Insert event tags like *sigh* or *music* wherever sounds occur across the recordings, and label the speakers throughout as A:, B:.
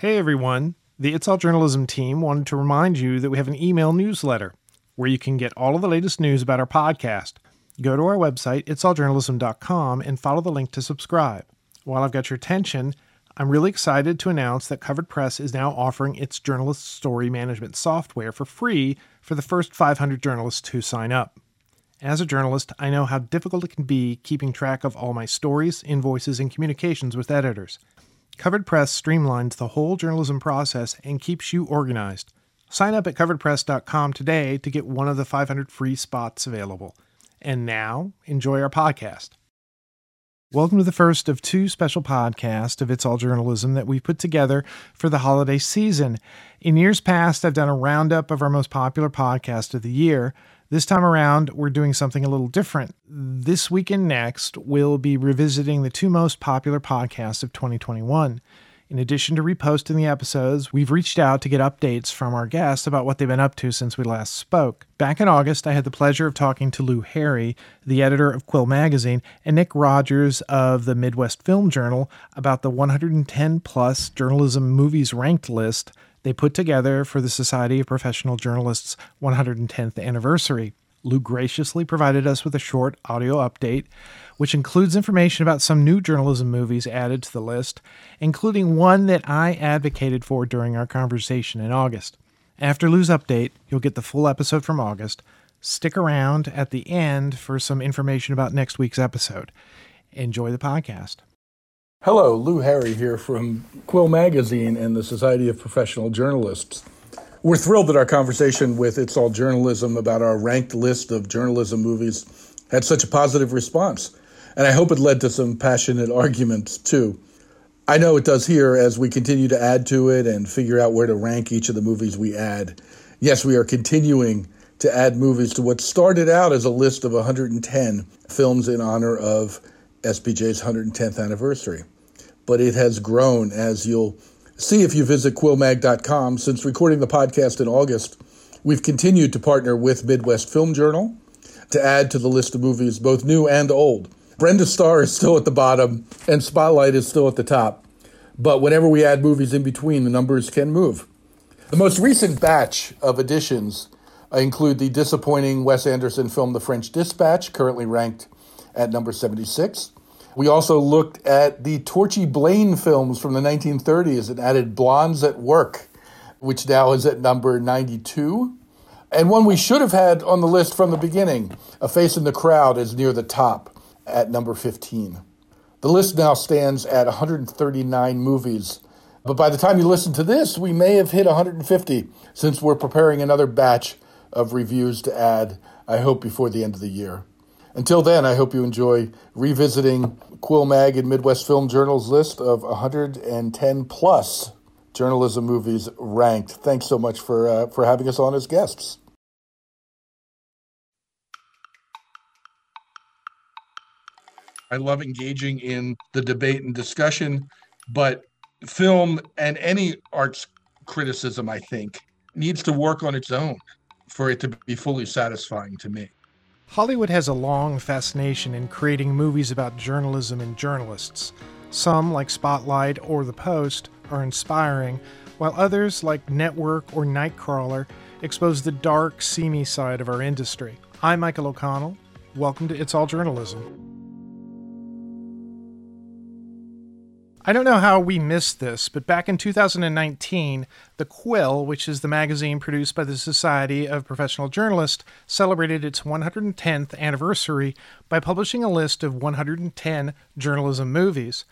A: Hey everyone, the It's All Journalism team wanted to remind you that we have an email newsletter where you can get all of the latest news about our podcast. Go to our website, itsalljournalism.com, and follow the link to subscribe. While I've got your attention, I'm really excited to announce that Covered Press is now offering its journalist story management software for free for the first 500 journalists who sign up. As a journalist, I know how difficult it can be keeping track of all my stories, invoices, and communications with editors. Covered Press streamlines the whole journalism process and keeps you organized. Sign up at coveredpress.com today to get one of the 500 free spots available. And now, enjoy our podcast. Welcome to the first of two special podcasts of It's All Journalism that we've put together for the holiday season. In years past, I've done a roundup of our most popular podcast of the year. This time around, we're doing something a little different. This week and next, we'll be revisiting the two most popular podcasts of 2021. In addition to reposting the episodes, we've reached out to get updates from our guests about what they've been up to since we last spoke. Back in August, I had the pleasure of talking to Lou Harry, the editor of Quill Magazine, and Nick Rogers of the Midwest Film Journal about the 110 plus journalism movies ranked list they put together for the Society of Professional Journalists 110th anniversary. Lou graciously provided us with a short audio update, which includes information about some new journalism movies added to the list, including one that I advocated for during our conversation in August. After Lou's update, you'll get the full episode from August. Stick around at the end for some information about next week's episode. Enjoy the podcast.
B: Hello, Lou Harry here from Quill Magazine and the Society of Professional Journalists. We're thrilled that our conversation with It's All Journalism about our ranked list of journalism movies had such a positive response. And I hope it led to some passionate arguments too. I know it does here as we continue to add to it and figure out where to rank each of the movies we add. Yes, we are continuing to add movies to what started out as a list of 110 films in honor of SPJ's 110th anniversary. But it has grown as you'll See if you visit quillmag.com. Since recording the podcast in August, we've continued to partner with Midwest Film Journal to add to the list of movies, both new and old. Brenda Starr is still at the bottom, and Spotlight is still at the top. But whenever we add movies in between, the numbers can move. The most recent batch of additions include the disappointing Wes Anderson film The French Dispatch, currently ranked at number 76. We also looked at the Torchy Blane films from the 1930s and added Blondes at Work, which now is at number 92. And one we should have had on the list from the beginning, A Face in the Crowd, is near the top at number 15. The list now stands at 139 movies. But by the time you listen to this, we may have hit 150 since we're preparing another batch of reviews to add, I hope, before the end of the year. Until then, I hope you enjoy revisiting Quill Mag and Midwest Film Journal's list of 110 plus journalism movies ranked. Thanks so much for uh, for having us on as guests. I love engaging in the debate and discussion, but film and any arts criticism, I think, needs to work on its own for it to be fully satisfying to me.
A: Hollywood has a long fascination in creating movies about journalism and journalists. Some, like Spotlight or The Post, are inspiring, while others, like Network or Nightcrawler, expose the dark, seamy side of our industry. I'm Michael O'Connell. Welcome to It's All Journalism. I don't know how we missed this, but back in 2019, The Quill, which is the magazine produced by the Society of Professional Journalists, celebrated its 110th anniversary by publishing a list of 110 journalism movies.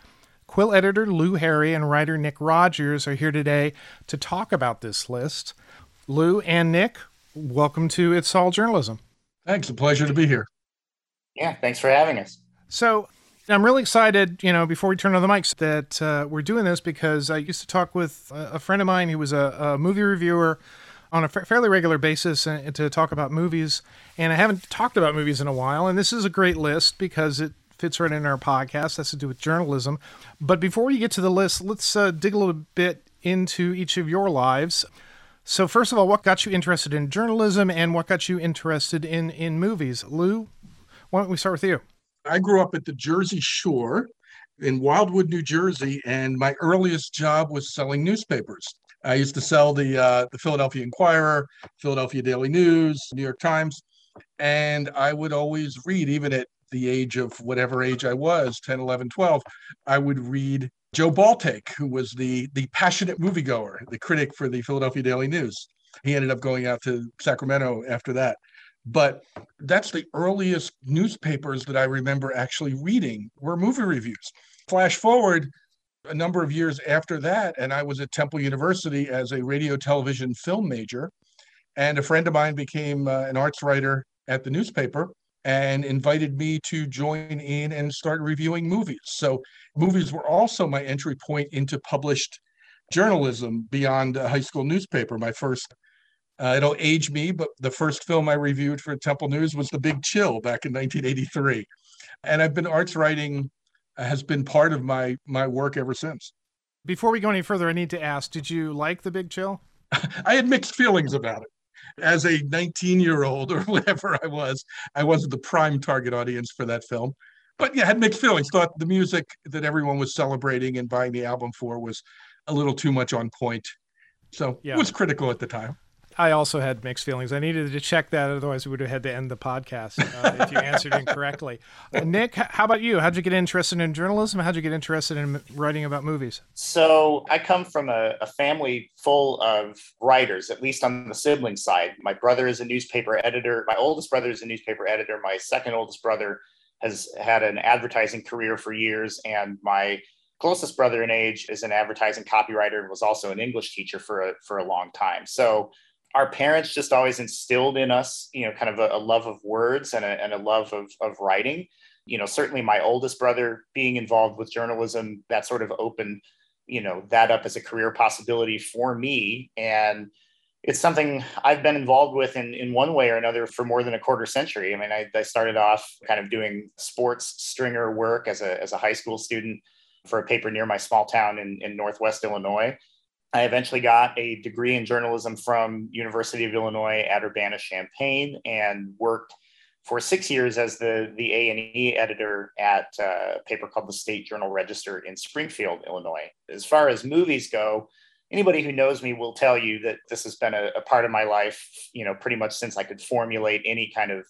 A: Quill editor Lou Harry and writer Nick Rogers are here today to talk about this list. Lou and Nick, welcome to It's All Journalism.
B: Thanks. A pleasure to be here.
C: Yeah, thanks for having us.
A: So, I'm really excited, you know, before we turn on the mics, that uh, we're doing this because I used to talk with a, friend of mine who was a, a movie reviewer on a fairly regular basis and, uh, to talk about movies. And I haven't talked about movies in a while. And this is a great list because it fits right in our podcast. That's to do with journalism. But before we get to the list, let's uh, dig a little bit into each of your lives. So, first of all, what got you interested in journalism and what got you interested in, in movies? Lou, why don't we start with you?
B: I grew up at the Jersey Shore, in Wildwood, New Jersey, and my earliest job was selling newspapers. I used to sell the uh, the Philadelphia Inquirer, Philadelphia Daily News, New York Times, and I would always read, even at the age of whatever age I was 10, 11, 12, I would read Joe Baltake, who was the, the passionate moviegoer, the critic for the Philadelphia Daily News. He ended up going out to Sacramento after that. But that's the earliest newspapers that I remember actually reading were movie reviews. Flash forward a number of years after that, and I was at Temple University as a radio, television, film major. And a friend of mine became uh, an arts writer at the newspaper and invited me to join in and start reviewing movies. So, movies were also my entry point into published journalism beyond a high school newspaper. My first, uh, it'll age me, but the first film I reviewed for Temple News was The Big Chill back in 1983. And I've been arts writing has been part of my my work ever since.
A: Before we go any further, I need to ask: Did you like The Big Chill? *laughs*
B: I had mixed feelings about it as a 19 year old or *laughs* whatever I was, I wasn't the prime target audience for that film. But yeah, I had mixed feelings. Thought the music that everyone was celebrating and buying the album for was a little too much on point. So yeah. it was critical at the time.
A: I also had mixed feelings. I needed to check that, otherwise we would have had to end the podcast uh, if you answered incorrectly. Uh, *laughs* Nick, how about you? How'd you get interested in journalism? How'd you get interested in writing about movies?
C: So I come from a, a family full of writers, at least on the sibling side. My brother is a newspaper editor. My oldest brother is a newspaper editor. My second oldest brother has had an advertising career for years, and my closest brother in age is an advertising copywriter and was also an English teacher for a, for a long time. So our parents just always instilled in us, you know, kind of a, a love of words and a, and a love of, of writing. You know, certainly my oldest brother being involved with journalism, that sort of opened, you know, that up as a career possibility for me. And it's something I've been involved with in, in one way or another for more than a quarter century. I mean, I, I started off kind of doing sports stringer work as a, as a high school student for a paper near my small town in, in Northwest Illinois. I eventually got a degree in journalism from University of Illinois at Urbana-Champaign and worked for six years as the, the A&E editor at a paper called the State Journal Register in Springfield, Illinois. As far as movies go, anybody who knows me will tell you that this has been a, a part of my life, you know, pretty much since I could formulate any kind of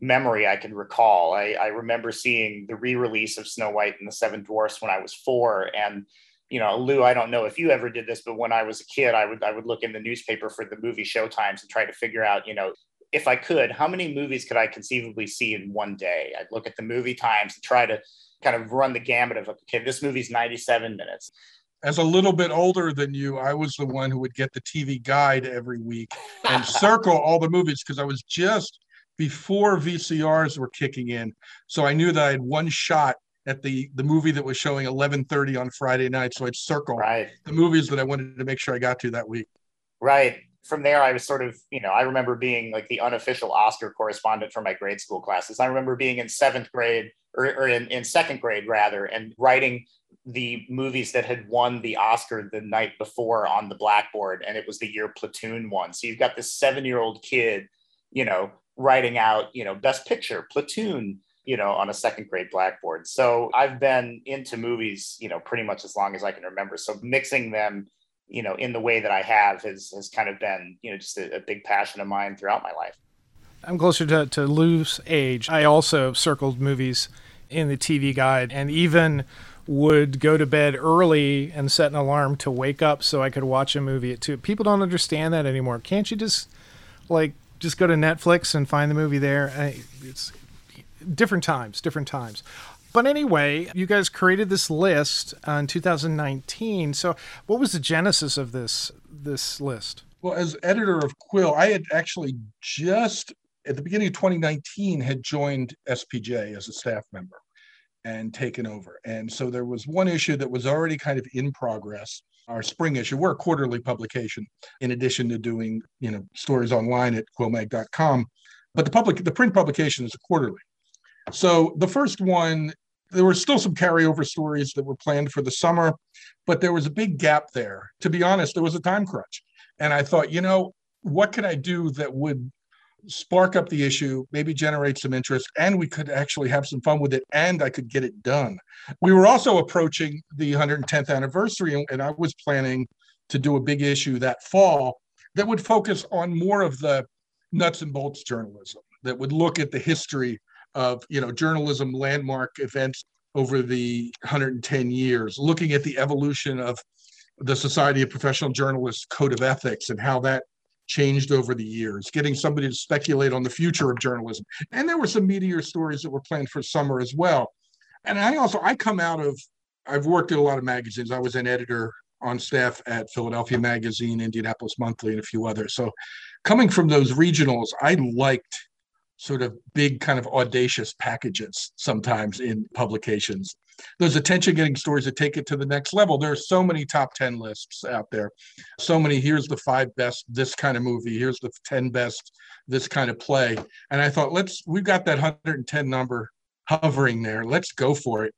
C: memory I can recall. I, I remember seeing the re-release of Snow White and the Seven Dwarfs when I was four and you know, Lou, I don't know if you ever did this, but when I was a kid, I would I would look in the newspaper for the movie showtimes and try to figure out, you know, if I could, how many movies could I conceivably see in one day? I'd look at the movie times and try to kind of run the gamut of okay, this movie's 97 minutes.
B: As a little bit older than you, I was the one who would get the TV guide every week and *laughs* circle all the movies because I was just before VCRs were kicking in. So I knew that I had one shot at the the movie that was showing 11:30 on Friday night. So I'd circle right. the movies that I wanted to make sure I got to that week.
C: Right. From there, I was sort of, you know, I remember being like the unofficial Oscar correspondent for my grade school classes. I remember being in seventh grade or, or in, in second grade rather, and writing the movies that had won the Oscar the night before on the blackboard, and it was the year Platoon won. So you've got this seven-year-old kid, you know, writing out, you know, Best Picture, Platoon, you know, on a second grade blackboard. So I've been into movies, you know, pretty much as long as I can remember. So mixing them, you know, in the way that I have has, has kind of been, you know, just a, a big passion of mine throughout my life.
A: I'm closer to, to Lou's age. I also circled movies in the TV guide and even would go to bed early and set an alarm to wake up so I could watch a movie at two. People don't understand that anymore. Can't you just like just go to Netflix and find the movie there? It's different times, different times. But anyway, you guys created this list in 2019. So, what was the genesis of this this list?
B: Well, as editor of Quill, I had actually just at the beginning of 2019 had joined SPJ as a staff member and taken over. And so there was one issue that was already kind of in progress. Our spring issue, we're a quarterly publication, in addition to doing you know stories online at quillmag.com. But the public, the print publication is a quarterly. So the first one, there were still some carryover stories that were planned for the summer, but there was a big gap there. To be honest, there was a time crunch. And I thought, you know, what could I do that would spark up the issue, maybe generate some interest, and we could actually have some fun with it, and I could get it done. We were also approaching the 110th anniversary, and, I was planning to do a big issue that fall that would focus on more of the nuts and bolts journalism, that would look at the history of you know journalism landmark events over the 110 years, looking at the evolution of the Society of Professional Journalists Code of Ethics and how that changed over the years, getting somebody to speculate on the future of journalism. And there were some meteor stories that were planned for summer as well. And I also I come out of I've worked at a lot of magazines. I was an editor on staff at Philadelphia Magazine, Indianapolis Monthly, and a few others. So coming from those regionals, I liked sort of big kind of audacious packages sometimes in publications those attention getting stories that take it to the next level. There are so many top 10 lists out there. So many, here's the five best this kind of movie, here's the 10 best this kind of play. And I thought, let's, we've got that 110 number hovering there. Let's go for it.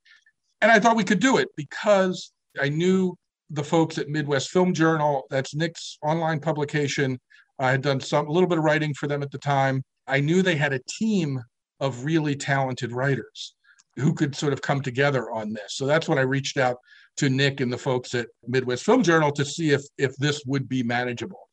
B: And I thought we could do it because I knew the folks at Midwest Film Journal, that's Nick's online publication. I had done some a little bit of writing for them at the time. I knew they had a team of really talented writers who could sort of come together on this. So that's when I reached out to Nick and the folks at Midwest Film Journal to see if if this would be manageable.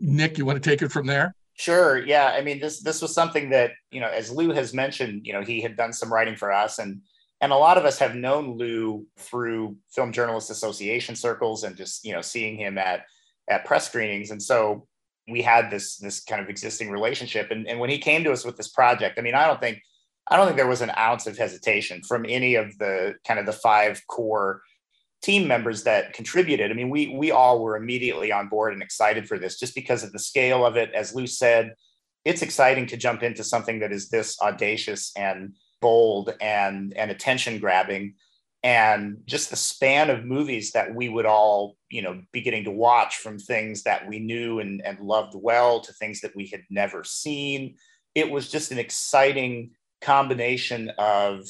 B: Nick, you want to take it from there?
C: Sure. Yeah. I mean, this this was something that you know, as Lou has mentioned, you know, he had done some writing for us, and and a lot of us have known Lou through Film Journalists Association circles and just you know seeing him at at press screenings, and so we had this this kind of existing relationship. And and when he came to us with this project, I mean, I don't think I don't think there was an ounce of hesitation from any of the kind of the five core team members that contributed. I mean, we we all were immediately on board and excited for this just because of the scale of it. As Lou said, it's exciting to jump into something that is this audacious and bold and and attention grabbing and just the span of movies that we would all you know be getting to watch from things that we knew and, and loved well to things that we had never seen it was just an exciting combination of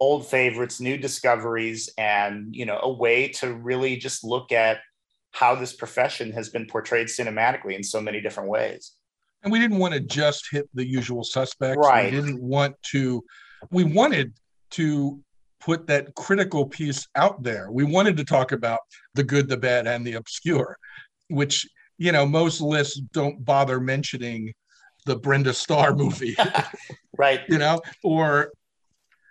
C: old favorites, new discoveries, and you know, a way to really just look at how this profession has been portrayed cinematically in so many different ways.
B: And we didn't want to just hit the usual suspects.
C: Right.
B: We didn't want to, we wanted to put that critical piece out there. We wanted to talk about the good, the bad, and the obscure, which, you know, most lists don't bother mentioning the Brenda Starr *laughs* movie, *laughs*
C: right?
B: You know, or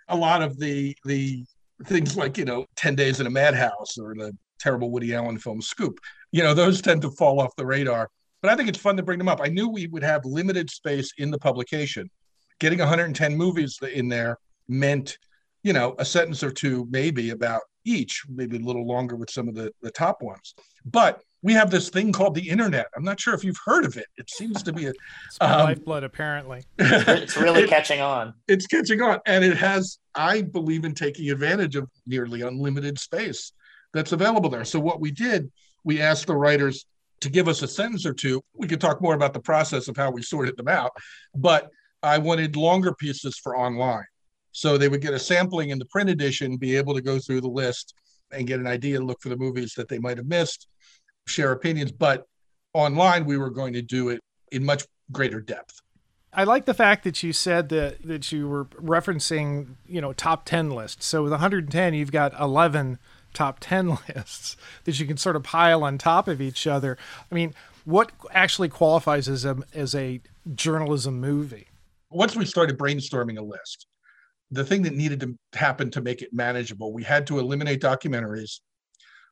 B: a lot of the the things like you know Ten Days in a Madhouse or the terrible Woody Allen film Scoop. You know, those tend to fall off the radar. But I think it's fun to bring them up. I knew we would have limited space in the publication. Getting 110 movies in there meant, you know, a sentence or two maybe about each, maybe a little longer with some of the, the top ones. But we have this thing called the internet. I'm not sure if you've heard of it. It seems to be a
A: it's um, lifeblood, apparently. *laughs*
C: it's really it, catching on.
B: It's catching on, and it has. I believe in taking advantage of nearly unlimited space that's available there. So what we did, we asked the writers to give us a sentence or two. We could talk more about the process of how we sorted them out, but I wanted longer pieces for online. So they would get a sampling in the print edition, be able to go through the list and get an idea and look for the movies that they might have missed share opinions, but online we were going to do it in much greater depth.
A: I like the fact that you said that that you were referencing, you know, top 10 lists. So with 110, you've got 11 top 10 *laughs* lists that you can sort of pile on top of each other. I mean, what actually qualifies as a as a journalism movie?
B: Once we started brainstorming a list, the thing that needed to happen to make it manageable, we had to eliminate documentaries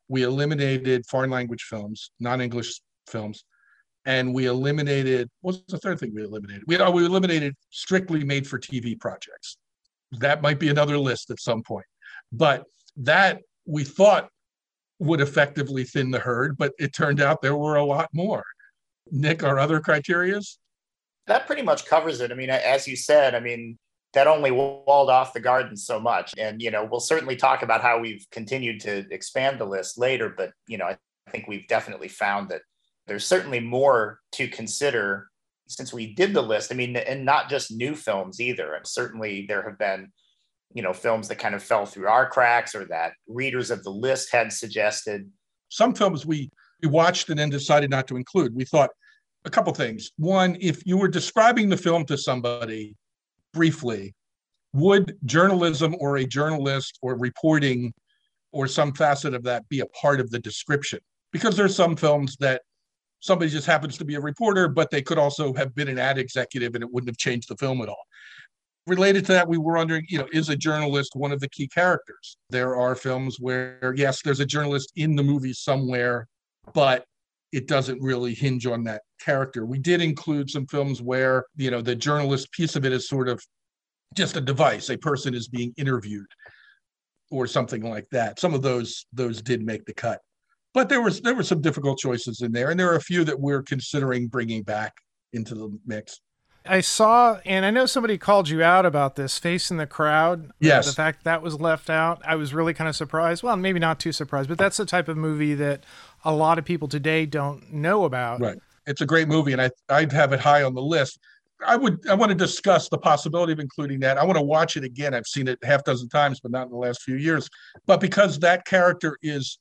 B: we eliminated foreign language films, non-English films, and we eliminated what's the third thing we eliminated? We uh, we eliminated strictly made for TV projects. That might be another list at some point, but that we thought would effectively thin the herd, but it turned out there were a lot more. Nick, our other criterias?
C: That pretty much covers it. I mean, as you said, I mean, that only walled off the garden so much. And, you know, we'll certainly talk about how we've continued to expand the list later, but, you know, I think we've definitely found that there's certainly more to consider since we did the list. I mean, and not just new films either. And certainly there have been, you know, films that kind of fell through our cracks or that readers of the list had suggested.
B: Some films we we watched and then decided not to include. We thought a couple things. One, if you were describing the film to somebody briefly, would journalism or a journalist or reporting or some facet of that be a part of the description? Because there's some films that somebody just happens to be a reporter, but they could also have been an ad executive and it wouldn't have changed the film at all. Related to that, we were wondering, you know, is a journalist one of the key characters? There are films where, yes, there's a journalist in the movie somewhere, but it doesn't really hinge on that character. We did include some films where, you know, the journalist piece of it is sort of just a device. A person is being interviewed or something like that. Some of those those did make the cut. But there was there were some difficult choices in there and there are a few that we're considering bringing back into the mix.
A: I saw, and I know somebody called you out about this face in the crowd.
B: Yes.
A: The fact that was left out. I was really kind of surprised. Well, maybe not too surprised, but that's the type of movie that a lot of people today don't know about.
B: Right. It's a great movie, and I, I'd have it high on the list. I would I want to discuss the possibility of including that. I want to watch it again. I've seen it half dozen times, but not in the last few years. But because that character is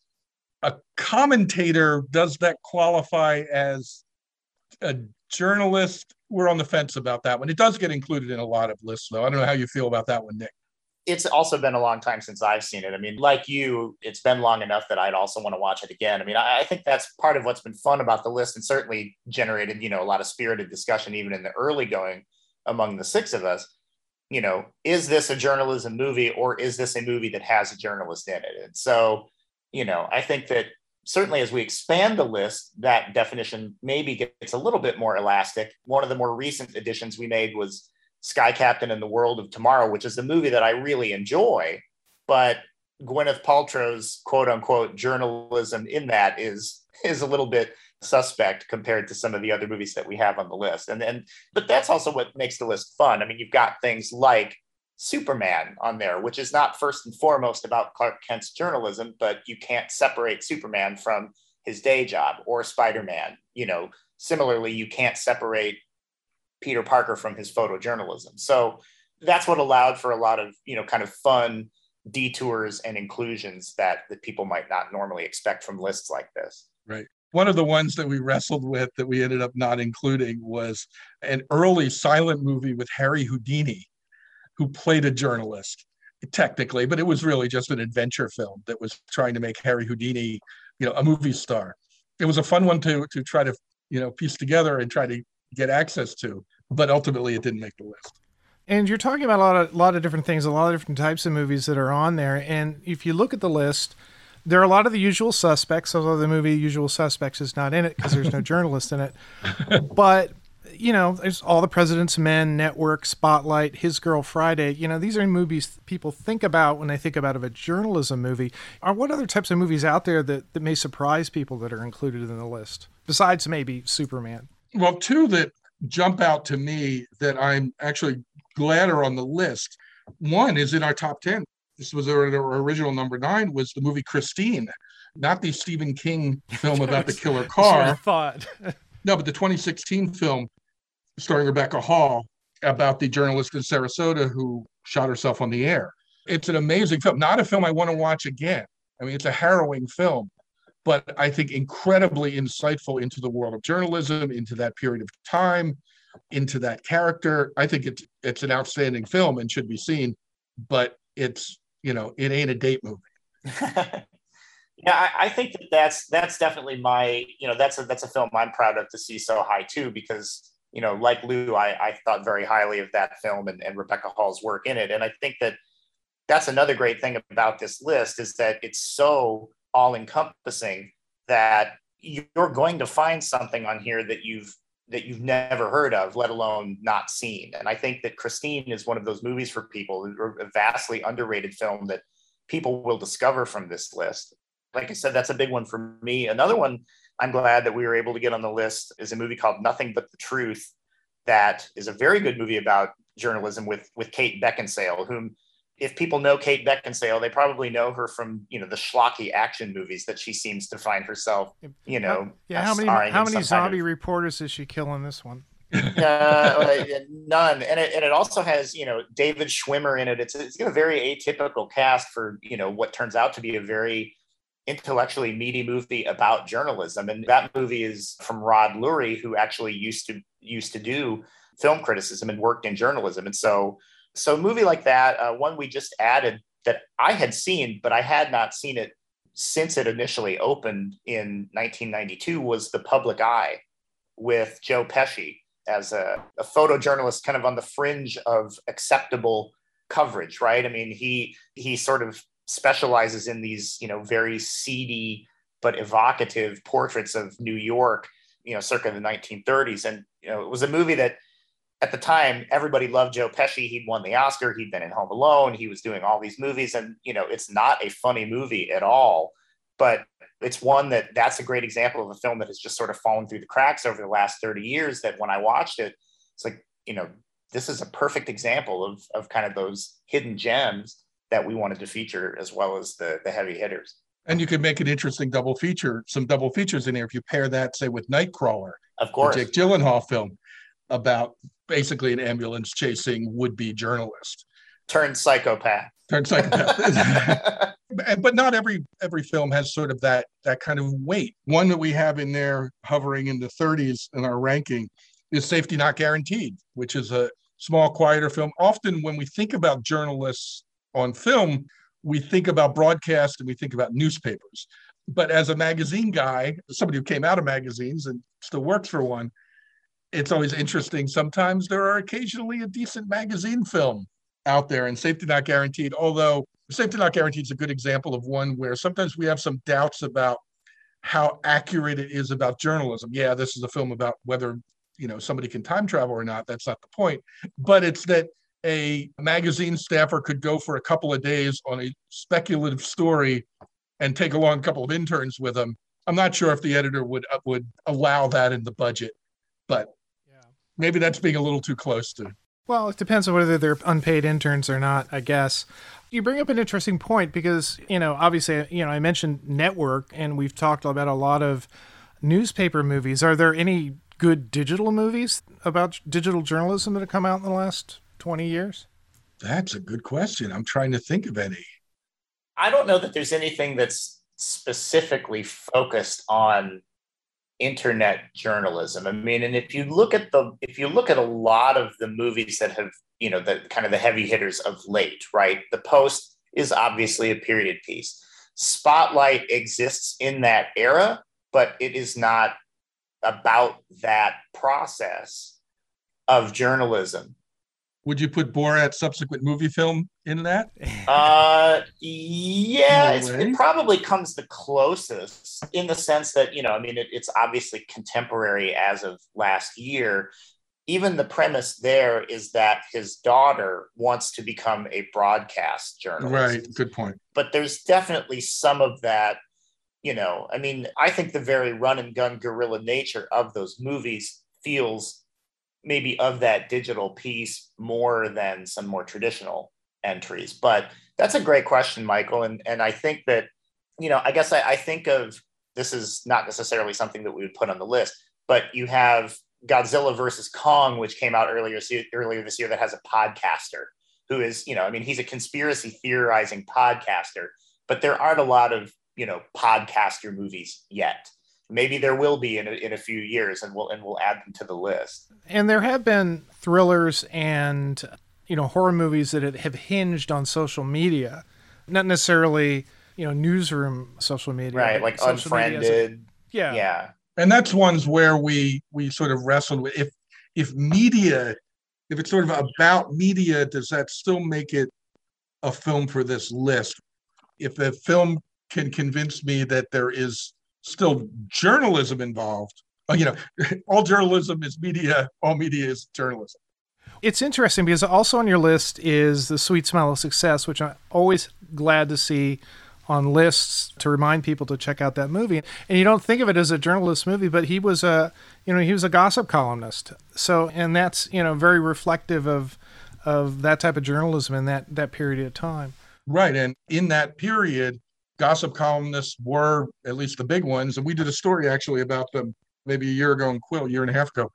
B: a commentator, does that qualify as a journalist? We're on the fence about that one. It does get included in a lot of lists, though. I don't know how you feel about that one, Nick.
C: It's also been a long time since I've seen it. I mean, like you, it's been long enough that I'd also want to watch it again. I mean, I, I think that's part of what's been fun about the list and certainly generated, you know, a lot of spirited discussion even in the early going among the six of us. You know, is this a journalism movie or is this a movie that has a journalist in it? And so, you know, I think that certainly as we expand the list, that definition maybe gets a little bit more elastic. One of the more recent additions we made was Sky Captain and the World of Tomorrow, which is a movie that I really enjoy, but Gwyneth Paltrow's quote unquote journalism in that is is a little bit suspect compared to some of the other movies that we have on the list. And then but that's also what makes the list fun. I mean, you've got things like Superman on there, which is not first and foremost about Clark Kent's journalism, but you can't separate Superman from his day job or Spider Man. You know, similarly, you can't separate Peter Parker from his photojournalism. So that's what allowed for a lot of, you know, kind of fun detours and inclusions that, that people might not normally expect from lists like this.
B: Right. One of the ones that we wrestled with that we ended up not including was an early silent movie with Harry Houdini who played a journalist technically, but it was really just an adventure film that was trying to make Harry Houdini, you know, a movie star. It was a fun one to to try to you know piece together and try to get access to, but ultimately it didn't make the list.
A: And you're talking about a lot of lot of different things, a lot of different types of movies that are on there. And if you look at the list, there are a lot of the usual suspects, although the movie Usual Suspects is not in it because there's no *laughs* journalist in it. But you know, there's all the President's Men, Network, Spotlight, His Girl Friday. You know, these are movies people think about when they think about of a journalism movie. Are what other types of movies out there that, that may surprise people that are included in the list besides maybe Superman?
B: Well, two that jump out to me that I'm actually glad are on the list. One is in our top 10. This was our, our original number nine was the movie Christine, not the Stephen King film about the *laughs* killer car.
A: I thought. *laughs*
B: no, but the 2016 film starring Rebecca Hall about the journalist in Sarasota who shot herself on the air. It's an amazing film, not a film I want to watch again. I mean, it's a harrowing film, but I think incredibly insightful into the world of journalism, into that period of time, into that character. I think it's it's an outstanding film and should be seen, but it's you know it ain't a date movie. *laughs*
C: yeah, I, I, think that that's that's definitely my you know that's a that's a film I'm proud of to see so high too because you know, like Lou, I, I thought very highly of that film and, and Rebecca Hall's work in it. And I think that that's another great thing about this list is that it's so all encompassing that you're going to find something on here that you've that you've never heard of, let alone not seen. And I think that Christine is one of those movies for people, a vastly underrated film that people will discover from this list. Like I said, that's a big one for me. Another one I'm glad that we were able to get on the list is a movie called Nothing But the Truth that is a very good movie about journalism with with Kate Beckinsale, whom if people know Kate Beckinsale, they probably know her from you know the schlocky action movies that she seems to find herself, you know.
A: Yeah, how many how many zombie kind of, reporters is she killing this one? *laughs*
C: uh, none, and it, and it also has you know David Schwimmer in it. It's it's a very atypical cast for you know what turns out to be a very intellectually meaty movie about journalism. And that movie is from Rod Lurie, who actually used to used to do film criticism and worked in journalism. And so, so a movie like that, uh, one we just added that I had seen, but I had not seen it since it initially opened in 1992, was The Public Eye with Joe Pesci as a, a photojournalist, kind of on the fringe of acceptable coverage, right? I mean, he he sort of specializes in these, you know, very seedy but evocative portraits of New York, you know, circa the 1930s. And you know, it was a movie that at the time everybody loved Joe Pesci. He'd won the Oscar. He'd been in Home Alone. He was doing all these movies, and you know, it's not a funny movie at all. But it's one that that's a great example of a film that has just sort of fallen through the cracks over the last 30 years. That when I watched it, it's like you know, this is a perfect example of of kind of those hidden gems that we wanted to feature as well as the the heavy hitters.
B: And you could make an interesting double feature, some double features in here if you pair that, say, with Nightcrawler,
C: of course,
B: Jake Gyllenhaal film about basically an ambulance chasing would-be journalist
C: turned psychopath.
B: Turned psychopath. *laughs* *laughs* but not every every film has sort of that that kind of weight. One that we have in there hovering in the 30s in our ranking is Safety Not Guaranteed, which is a small, quieter film. Often when we think about journalists on film, we think about broadcast and we think about newspapers. But as a magazine guy, somebody who came out of magazines and still works for one, it's always interesting. Sometimes there are occasionally a decent magazine film out there, and Safety Not Guaranteed. Although Safety Not Guaranteed is a good example of one where sometimes we have some doubts about how accurate it is about journalism. Yeah, this is a film about whether you know somebody can time travel or not. That's not the point. But it's that a magazine staffer could go for a couple of days on a speculative story and take along a couple of interns with them. I'm not sure if the editor would uh, would allow that in the budget, but. Maybe that's being a little too close to.
A: Well, it depends on whether they're unpaid interns or not, I guess. You bring up an interesting point because, you know, obviously, you know, I mentioned network and we've talked about a lot of newspaper movies. Are there any good digital movies about digital journalism that have come out in the last 20 years?
B: That's a good question. I'm trying to think of any.
C: I don't know that there's anything that's specifically focused on internet journalism. I mean, and if you look at the if you look at a lot of the movies that have, you know, the kind of the heavy hitters of late, right? The Post is obviously a period piece. Spotlight exists in that era, but it is not about that process of journalism.
B: Would you put Borat subsequent movie film in that? *laughs*
C: Uh, yeah, it probably comes the closest in the sense that you know, I mean, it, it's obviously contemporary as of last year. Even the premise there is that his daughter wants to become a broadcast journalist.
B: Right. Good point.
C: But there's definitely some of that. You know, I mean, I think the very run and gun guerrilla nature of those movies feels maybe of that digital piece more than some more traditional entries. But that's a great question, Michael. And, and I think that, you know, I guess I, I think of this is not necessarily something that we would put on the list, but you have Godzilla versus Kong, which came out earlier, earlier this year, that has a podcaster who is, you know, I mean, he's a conspiracy theorizing podcaster, but there aren't a lot of, you know, podcaster movies yet maybe there will be in a, in a few years and we'll and we'll add them to the list.
A: And there have been thrillers and you know horror movies that have hinged on social media. Not necessarily you know newsroom social media
C: right like unfriended a,
A: yeah.
C: Yeah.
B: And that's ones where we we sort of wrestled with if if media if it's sort of about media does that still make it a film for this list? If a film can convince me that there is still journalism involved. Uh, you know, *laughs* all journalism is media, all media is journalism.
A: It's interesting because also on your list is The Sweet Smell of Success, which I'm always glad to see on lists to remind people to check out that movie. And you don't think of it as a journalist movie, but he was a, you know, he was a gossip columnist. So, and that's, you know, very reflective of of that type of journalism in that that period of time.
B: Right, and in that period, gossip columnists were at least the big ones, and we did a story actually about them maybe a year ago in Quill, a year and a half ago,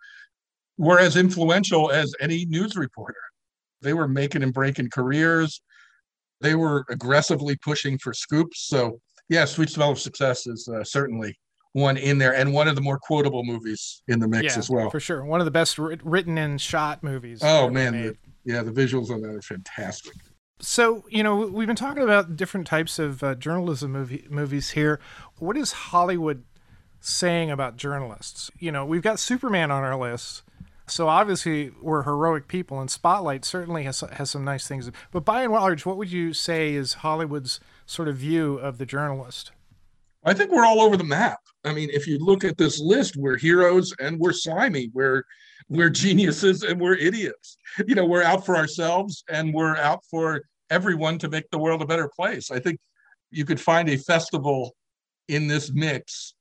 B: were as influential as any news reporter. They were making and breaking careers. They were aggressively pushing for scoops. So Yeah, Sweet Smell of Success is uh, certainly one in there, and one of the more quotable movies in the mix
A: yeah,
B: as well.
A: For sure, one of the best written and shot movies.
B: Oh man, the, yeah, the visuals on that are fantastic.
A: So you know, we've been talking about different types of uh, journalism movie, movies here. What is Hollywood saying about journalists? You know, we've got Superman on our list. So obviously we're heroic people, and Spotlight certainly has has some nice things. But by and large, what would you say is Hollywood's sort of view of the journalist?
B: I think we're all over the map. I mean, if you look at this list, we're heroes and we're slimy. We're we're geniuses and we're idiots. You know, we're out for ourselves and we're out for everyone to make the world a better place. I think you could find a festival in this mix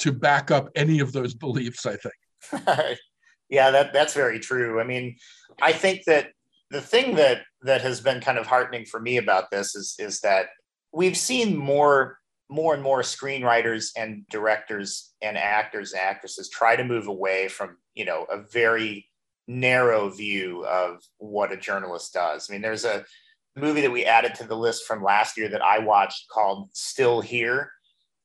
B: to back up any of those beliefs, I think. *laughs*
C: yeah, that that's very true. I mean, I think that the thing that that has been kind of heartening for me about this is is that we've seen more more and more screenwriters and directors and actors and actresses try to move away from you know a very narrow view of what a journalist does i mean there's a movie that we added to the list from last year that i watched called still here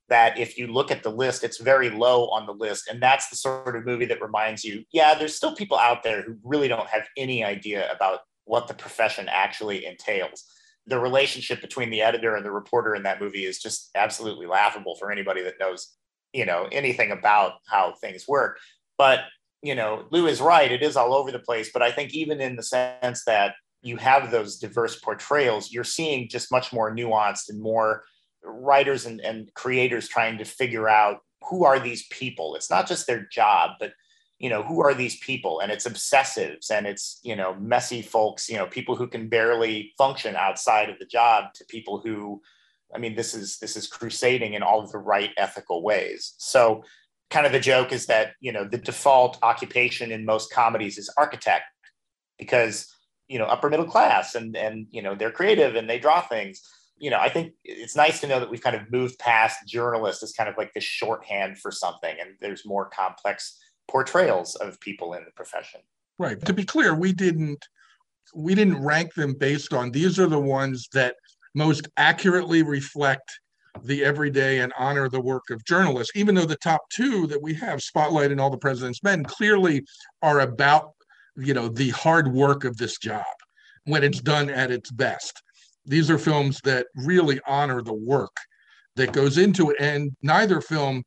C: that if you look at the list it's very low on the list. And that's the sort of movie that reminds you yeah there's still people out there who really don't have any idea about what the profession actually entails. The relationship between the editor and the reporter in that movie is just absolutely laughable for anybody that knows you know anything about how things work. But you know lou is right. It is all over the place. But i think even in the sense that you have those diverse portrayals you're seeing just much more nuanced and more writers and, and creators trying to figure out who are these people. It's not just their job but you know who are these people? And it's obsessives and it's you know messy folks you know people who can barely function outside of the job to people who i mean this is this is crusading in all of the right ethical ways. So kind of the joke is that you know the default occupation in most comedies is architect because you know upper middle class and and you know they're creative and they draw things you know i think it's nice to know that we've kind of moved past journalist as kind of like the shorthand for something and there's more complex portrayals of people in the profession.
B: Right. To be clear, we didn't we didn't rank them based on these are the ones that most accurately reflect the everyday and honor the work of journalists, even though the top two that we have, Spotlight and All the President's Men, clearly are about you know the hard work of this job when it's done at its best. These are films that really honor the work that goes into it, and neither film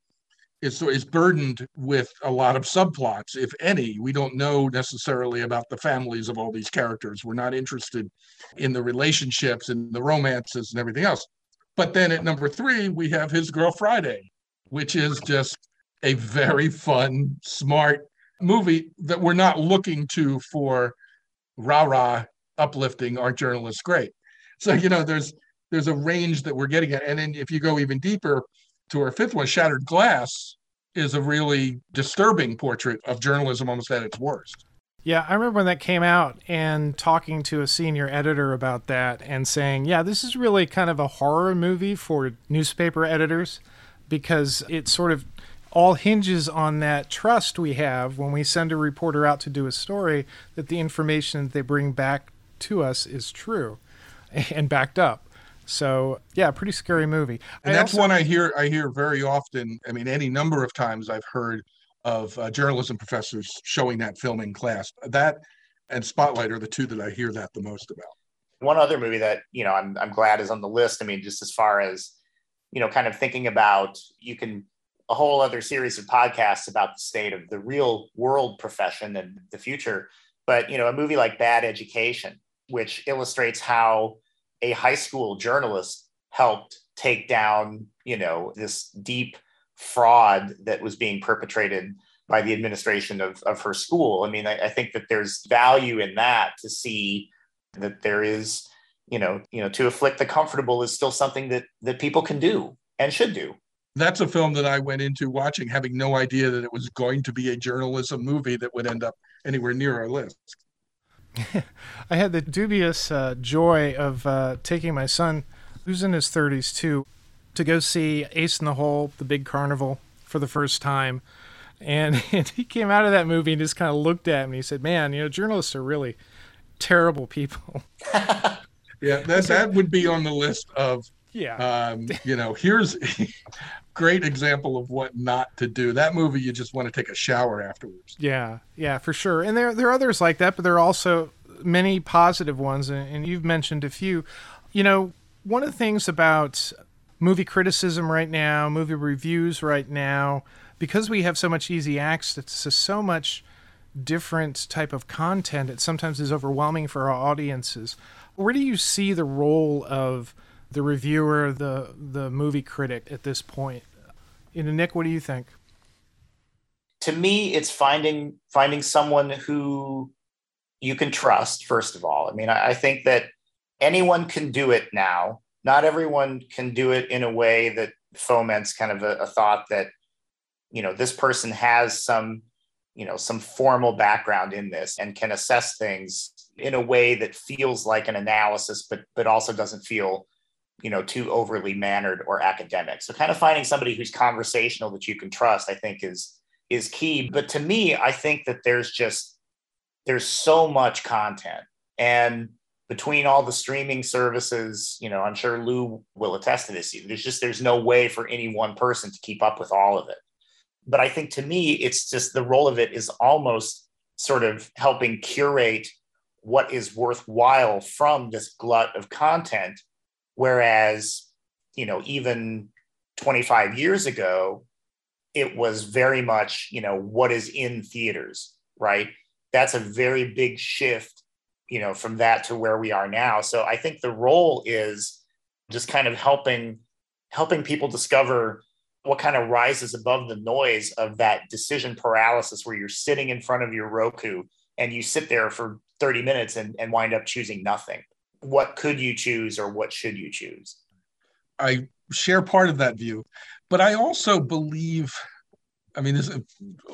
B: is is burdened with a lot of subplots, if any. We don't know necessarily about the families of all these characters. We're not interested in the relationships and the romances and everything else. But then at number three, we have His Girl Friday, which is just a very fun, smart movie that we're not looking to for rah rah uplifting. Aren't journalists great? So you know, there's there's a range that we're getting at, and then if you go even deeper, to our fifth one, Shattered Glass, is a really disturbing portrait of journalism almost at its worst.
A: Yeah, I remember when that came out and talking to a senior editor about that and saying, yeah, this is really kind of a horror movie for newspaper editors because it sort of all hinges on that trust we have when we send a reporter out to do a story that the information that they bring back to us is true *laughs* and backed up. So yeah, pretty scary movie.
B: And I that's also, one I hear I hear very often. I mean, any number of times I've heard of uh, journalism professors showing that film in class. That and Spotlight are the two that I hear that the most about.
C: One other movie that you know I'm I'm glad is on the list. I mean, just as far as you know, kind of thinking about you can a whole other series of podcasts about the state of the real world profession and the future. But you know, a movie like Bad Education, which illustrates how a high school journalist helped take down, you know, this deep fraud that was being perpetrated by the administration of, of her school. I mean, I, I think that there's value in that to see that there is, you know, you know, to afflict the comfortable is still something that that people can do and should do.
B: That's a film that I went into watching, having no idea that it was going to be a journalism movie that would end up anywhere near our list. *laughs*
A: I had the dubious uh, joy of uh, taking my son, who's in his 30s too, to go see Ace in the Hole, the big carnival, for the first time. And, *laughs* and he came out of that movie and just kind of looked at me. He said, Man, you know, journalists are really terrible people. *laughs*
B: yeah, that, that would be on the list of
A: Yeah.
B: Um, *laughs* you know, here's *laughs* great example of what not to do. That movie, you just want to take a shower afterwards.
A: Yeah, yeah, for sure. And there there are others like that, but there are also many positive ones, and you've mentioned a few. You know, one of the things about movie criticism right now, movie reviews right now, because we have so much easy access to so much different type of content, it sometimes is overwhelming for our audiences. Where do you see the role of the reviewer, the the movie critic at this point? You know, Nick, what do you think?
C: To me, it's finding finding someone who you can trust. First of all, I mean, I, I think that anyone can do it now. Not everyone can do it in a way that foments kind of a, a thought that you know this person has some you know some formal background in this and can assess things in a way that feels like an analysis but but also doesn't feel you know too overly mannered or academic. So kind of finding somebody who's conversational that you can trust i think is is key. But to me i think that there's just there's so much content. And between all the streaming services you know i'm sure lou will attest to this there's just there's no way for any one person to keep up with all of it. But i think to me it's just the role of it is almost sort of helping curate what is worthwhile from this glut of content Whereas, you know, even 25 years ago, it was very much, you know, what is in theaters, right? That's a very big shift, you know, from that to where we are now. So I think the role is just kind of helping helping people discover what kind of rises above the noise of that decision paralysis where you're sitting in front of your Roku and you sit there for 30 minutes and, and wind up choosing nothing what could you choose or what should you choose?
B: I share part of that view, but I also believe, I mean, this,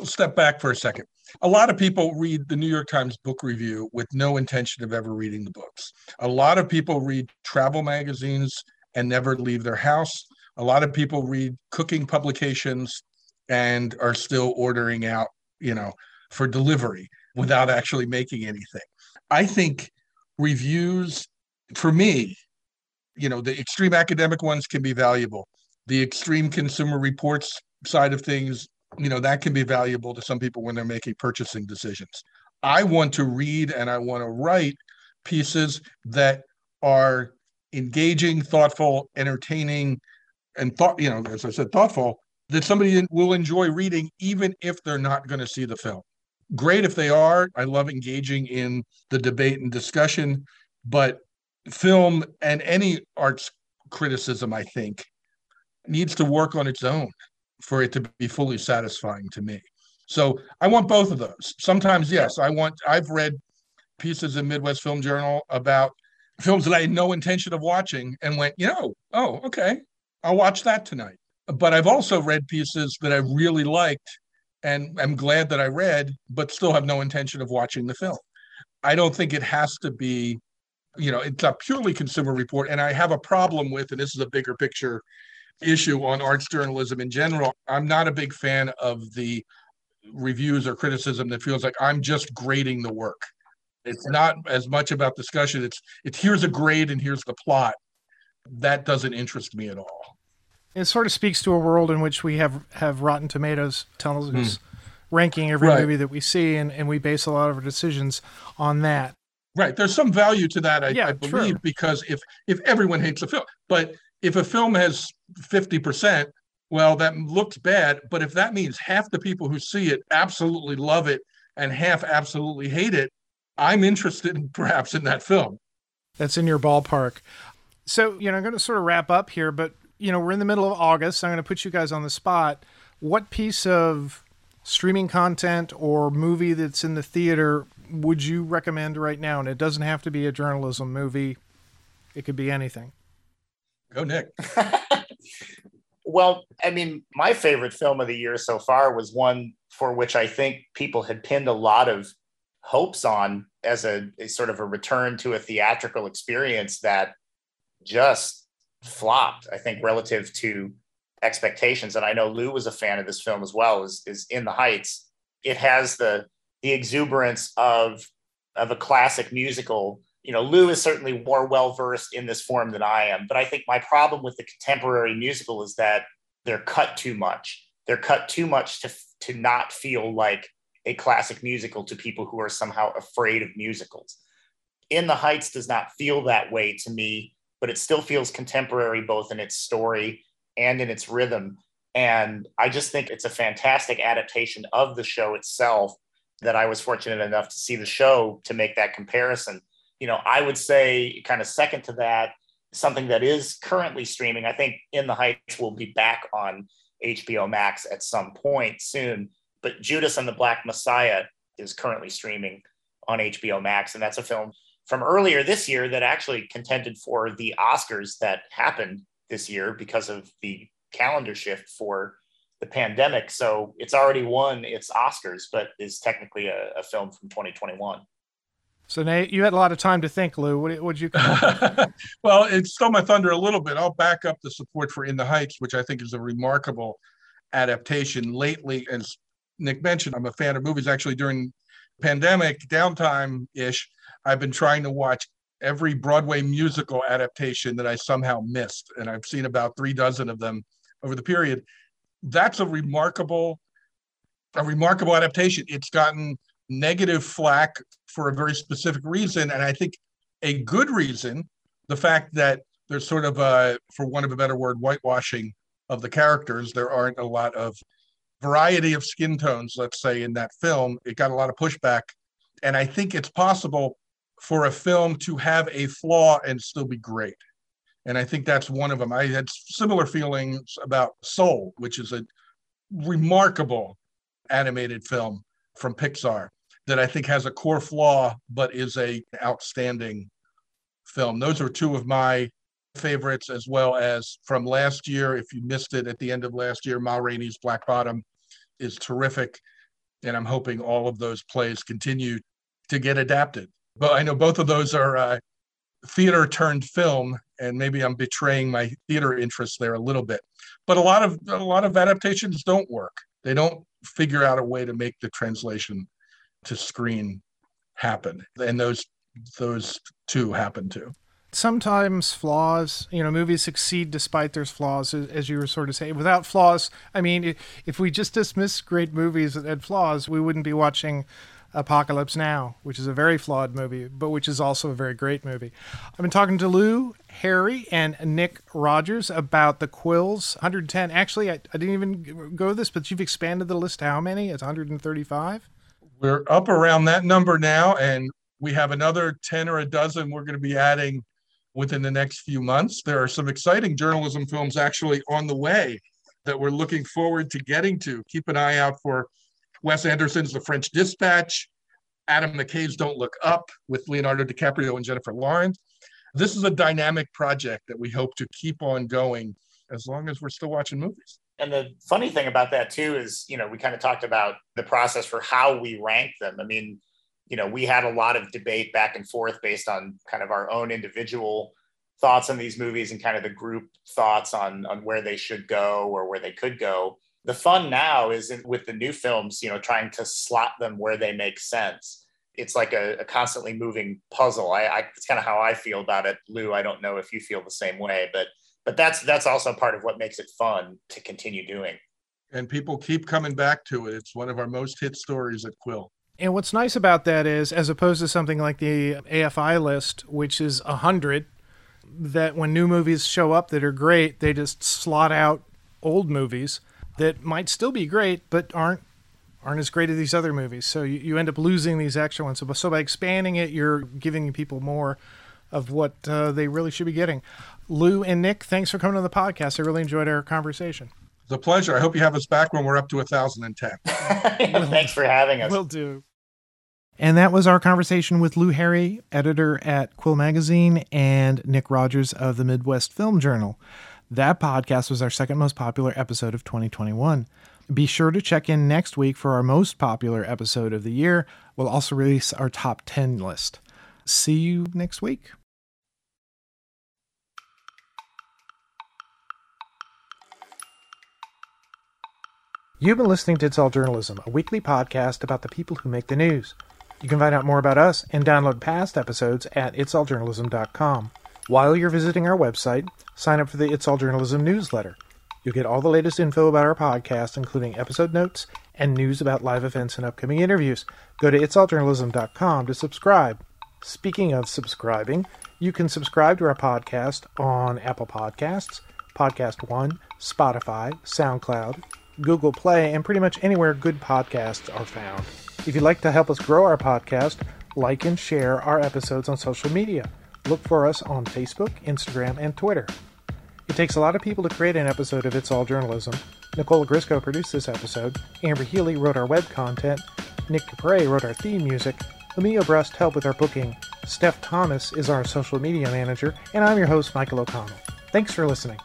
B: step back for a second. A lot of people read the New York Times book review with no intention of ever reading the books. A lot of people read travel magazines and never leave their house. A lot of people read cooking publications and are still ordering out, you know, for delivery without actually making anything. I think reviews for me, you know, the extreme academic ones can be valuable. The extreme consumer reports side of things, you know, that can be valuable to some people when they're making purchasing decisions. I want to read and I want to write pieces that are engaging, thoughtful, entertaining, and thought, you know, as I said, thoughtful, that somebody will enjoy reading even if they're not going to see the film. Great if they are. I love engaging in the debate and discussion, but film and any arts criticism, I think, needs to work on its own for it to be fully satisfying to me. So I want both of those. Sometimes, yes, I want, I've read pieces in Midwest Film Journal about films that I had no intention of watching and went, you know, oh, okay, I'll watch that tonight. But I've also read pieces that I really liked and I'm glad that I read, but still have no intention of watching the film. I don't think it has to be you know, it's a purely consumer report. And I have a problem with, and this is a bigger picture issue on arts journalism in general. I'm not a big fan of the reviews or criticism that feels like I'm just grading the work. It's not as much about discussion. It's it's here's a grade and here's the plot. That doesn't interest me at all.
A: It sort of speaks to a world in which we have have Rotten Tomatoes tells us mm. ranking every right. movie that we see, and, and we base a lot of our decisions on that.
B: Right. There's some value to that, I, yeah, I believe, true. because if if everyone hates a film, but if a film has 50%, well, that looks bad. But if that means half the people who see it absolutely love it and half absolutely hate it, I'm interested in, *laughs* perhaps in that film.
A: That's in your ballpark. So, you know, I'm going to sort of wrap up here, but, you know, we're in the middle of August. So I'm going to put you guys on the spot. What piece of streaming content or movie that's in the theater would you recommend right now? And it doesn't have to be a journalism movie, it could be anything.
B: Go, Nick. *laughs*
C: well, I mean, my favorite film of the year so far was one for which I think people had pinned a lot of hopes on as a, a sort of a return to a theatrical experience that just flopped, I think, relative to expectations. And I know Lou was a fan of this film as well, is, is In the Heights. It has the the exuberance of of a classic musical you know, Lou is certainly more well versed in this form than I am. But I think my problem with the contemporary musical is that they're cut too much. They're cut too much to to not feel like a classic musical to people who are somehow afraid of musicals. In the Heights does not feel that way to me, but it still feels contemporary both in its story and in its rhythm. And I just think it's a fantastic adaptation of the show itself that I was fortunate enough to see the show to make that comparison you know, I would say kind of second to that, something that is currently streaming. I think In the Heights will be back on HBO Max at some point soon. But Judas and the Black Messiah is currently streaming on HBO Max. And that's a film from earlier this year that actually contended for the Oscars that happened this year because of the calendar shift for the pandemic. So it's already won its Oscars, but is technically a, a film from 2021.
A: So Nate, you had a lot of time to think, Lou. What would you? *laughs*
B: well, it stole my thunder a little bit. I'll back up the support for In the Heights, which I think is a remarkable adaptation. Lately, as Nick mentioned, I'm a fan of movies. Actually, during pandemic downtime ish, I've been trying to watch every Broadway musical adaptation that I somehow missed, and I've seen about three dozen of them over the period. That's a remarkable, a remarkable adaptation. It's gotten negative flack for a very specific reason. And I think a good reason, the fact that there's sort of a, for one of a better word, whitewashing of the characters. There aren't a lot of variety of skin tones, let's say, in that film. It got a lot of pushback. And I think it's possible for a film to have a flaw and still be great. And I think that's one of them. I had similar feelings about Soul, which is a remarkable animated film from Pixar that I think has a core flaw, but is a outstanding film. Those are two of my favorites, as well as from last year. If you missed it at the end of last year, Ma Rainey's Black Bottom is terrific, and I'm hoping all of those plays continue to get adapted. But I know both of those are uh, theater turned film, and maybe I'm betraying my theater interest there a little bit. But a lot of a lot of adaptations don't work. They don't figure out a way to make the translation to screen happen and those those two happen to
A: sometimes flaws you know movies succeed despite their flaws as you were sort of saying without flaws i mean if we just dismiss great movies that had flaws we wouldn't be watching apocalypse now which is a very flawed movie but which is also a very great movie i've been talking to lou harry and nick rogers about the quills 110 actually i, I didn't even go this but you've expanded the list how many it's 135
B: we're up around that number now, and we have another 10 or a dozen we're going to be adding within the next few months. There are some exciting journalism films actually on the way that we're looking forward to getting to. Keep an eye out for Wes Anderson's The French Dispatch, Adam McKay's Don't Look Up with Leonardo DiCaprio and Jennifer Lawrence. This is a dynamic project that we hope to keep on going as long as we're still watching movies.
C: And the funny thing about that too is, you know, we kind of talked about the process for how we rank them. I mean, you know, we had a lot of debate back and forth based on kind of our own individual thoughts on these movies and kind of the group thoughts on on where they should go or where they could go. The fun now is in, with the new films, you know, trying to slot them where they make sense. It's like a, a constantly moving puzzle. I, I it's kind of how I feel about it, Lou. I don't know if you feel the same way, but but that's that's also part of what makes it fun to continue doing
B: and people keep coming back to it it's one of our most hit stories at quill
A: and what's nice about that is as opposed to something like the afi list which is a 100 that when new movies show up that are great they just slot out old movies that might still be great but aren't aren't as great as these other movies so you, you end up losing these extra ones so, so by expanding it you're giving people more of what uh, they really should be getting. Lou and Nick, thanks for coming on the podcast. I really enjoyed our conversation.
B: It's a pleasure. I hope you have us back when we're up to 1,010. *laughs*
C: thanks for having us.
A: We'll do. And that was our conversation with Lou Harry, editor at Quill Magazine, and Nick Rogers of the Midwest Film Journal. That podcast was our second most popular episode of 2021. Be sure to check in next week for our most popular episode of the year. We'll also release our top 10 list. See you next week. You've been listening to It's All Journalism, a weekly podcast about the people who make the news. You can find out more about us and download past episodes at itsalljournalism.com. While you're visiting our website, sign up for the It's All Journalism newsletter. You'll get all the latest info about our podcast, including episode notes and news about live events and upcoming interviews. Go to itsalljournalism.com to subscribe. Speaking of subscribing, you can subscribe to our podcast on Apple Podcasts, Podcast One, Spotify, SoundCloud, Google Play, and pretty much anywhere good podcasts are found. If you'd like to help us grow our podcast, like and share our episodes on social media. Look for us on Facebook, Instagram, and Twitter. It takes a lot of people to create an episode of It's All Journalism. Nicola Grisco produced this episode, Amber Healy wrote our web content, Nick Capre wrote our theme music, Emilio Brust helped with our booking, Steph Thomas is our social media manager, and I'm your host, Michael O'Connell. Thanks for listening.